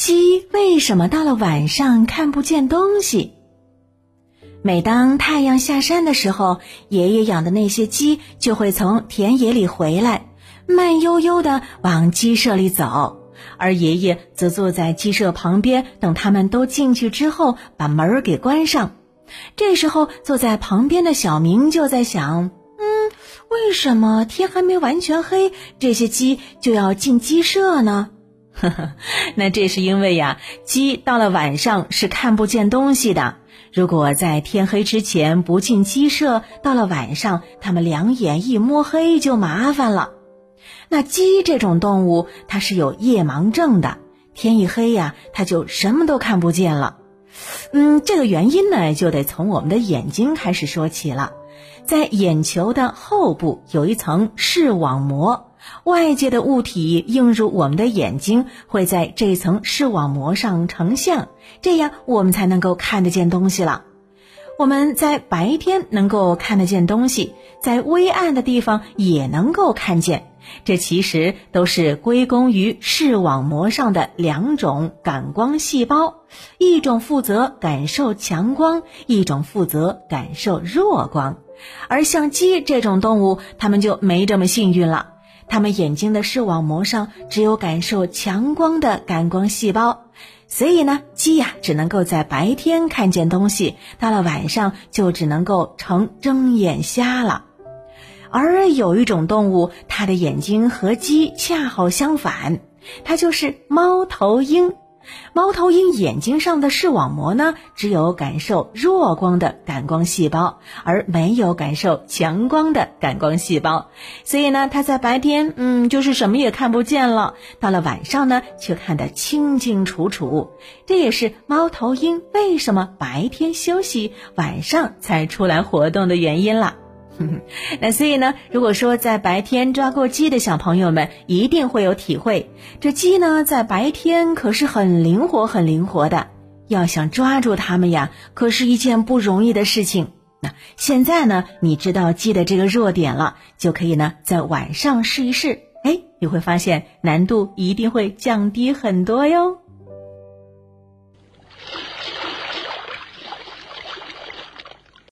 鸡为什么到了晚上看不见东西？每当太阳下山的时候，爷爷养的那些鸡就会从田野里回来，慢悠悠地往鸡舍里走，而爷爷则坐在鸡舍旁边，等他们都进去之后，把门儿给关上。这时候，坐在旁边的小明就在想：嗯，为什么天还没完全黑，这些鸡就要进鸡舍呢？呵呵，那这是因为呀，鸡到了晚上是看不见东西的。如果在天黑之前不进鸡舍，到了晚上，它们两眼一摸黑就麻烦了。那鸡这种动物，它是有夜盲症的，天一黑呀，它就什么都看不见了。嗯，这个原因呢，就得从我们的眼睛开始说起了。在眼球的后部有一层视网膜。外界的物体映入我们的眼睛，会在这层视网膜上成像，这样我们才能够看得见东西了。我们在白天能够看得见东西，在微暗的地方也能够看见，这其实都是归功于视网膜上的两种感光细胞，一种负责感受强光，一种负责感受弱光。而像鸡这种动物，它们就没这么幸运了。它们眼睛的视网膜上只有感受强光的感光细胞，所以呢，鸡呀只能够在白天看见东西，到了晚上就只能够成睁眼瞎了。而有一种动物，它的眼睛和鸡恰好相反，它就是猫头鹰。猫头鹰眼睛上的视网膜呢，只有感受弱光的感光细胞，而没有感受强光的感光细胞，所以呢，它在白天，嗯，就是什么也看不见了；到了晚上呢，却看得清清楚楚。这也是猫头鹰为什么白天休息，晚上才出来活动的原因了。那所以呢，如果说在白天抓过鸡的小朋友们，一定会有体会。这鸡呢，在白天可是很灵活、很灵活的，要想抓住它们呀，可是一件不容易的事情。那现在呢，你知道鸡的这个弱点了，就可以呢，在晚上试一试，哎，你会发现难度一定会降低很多哟。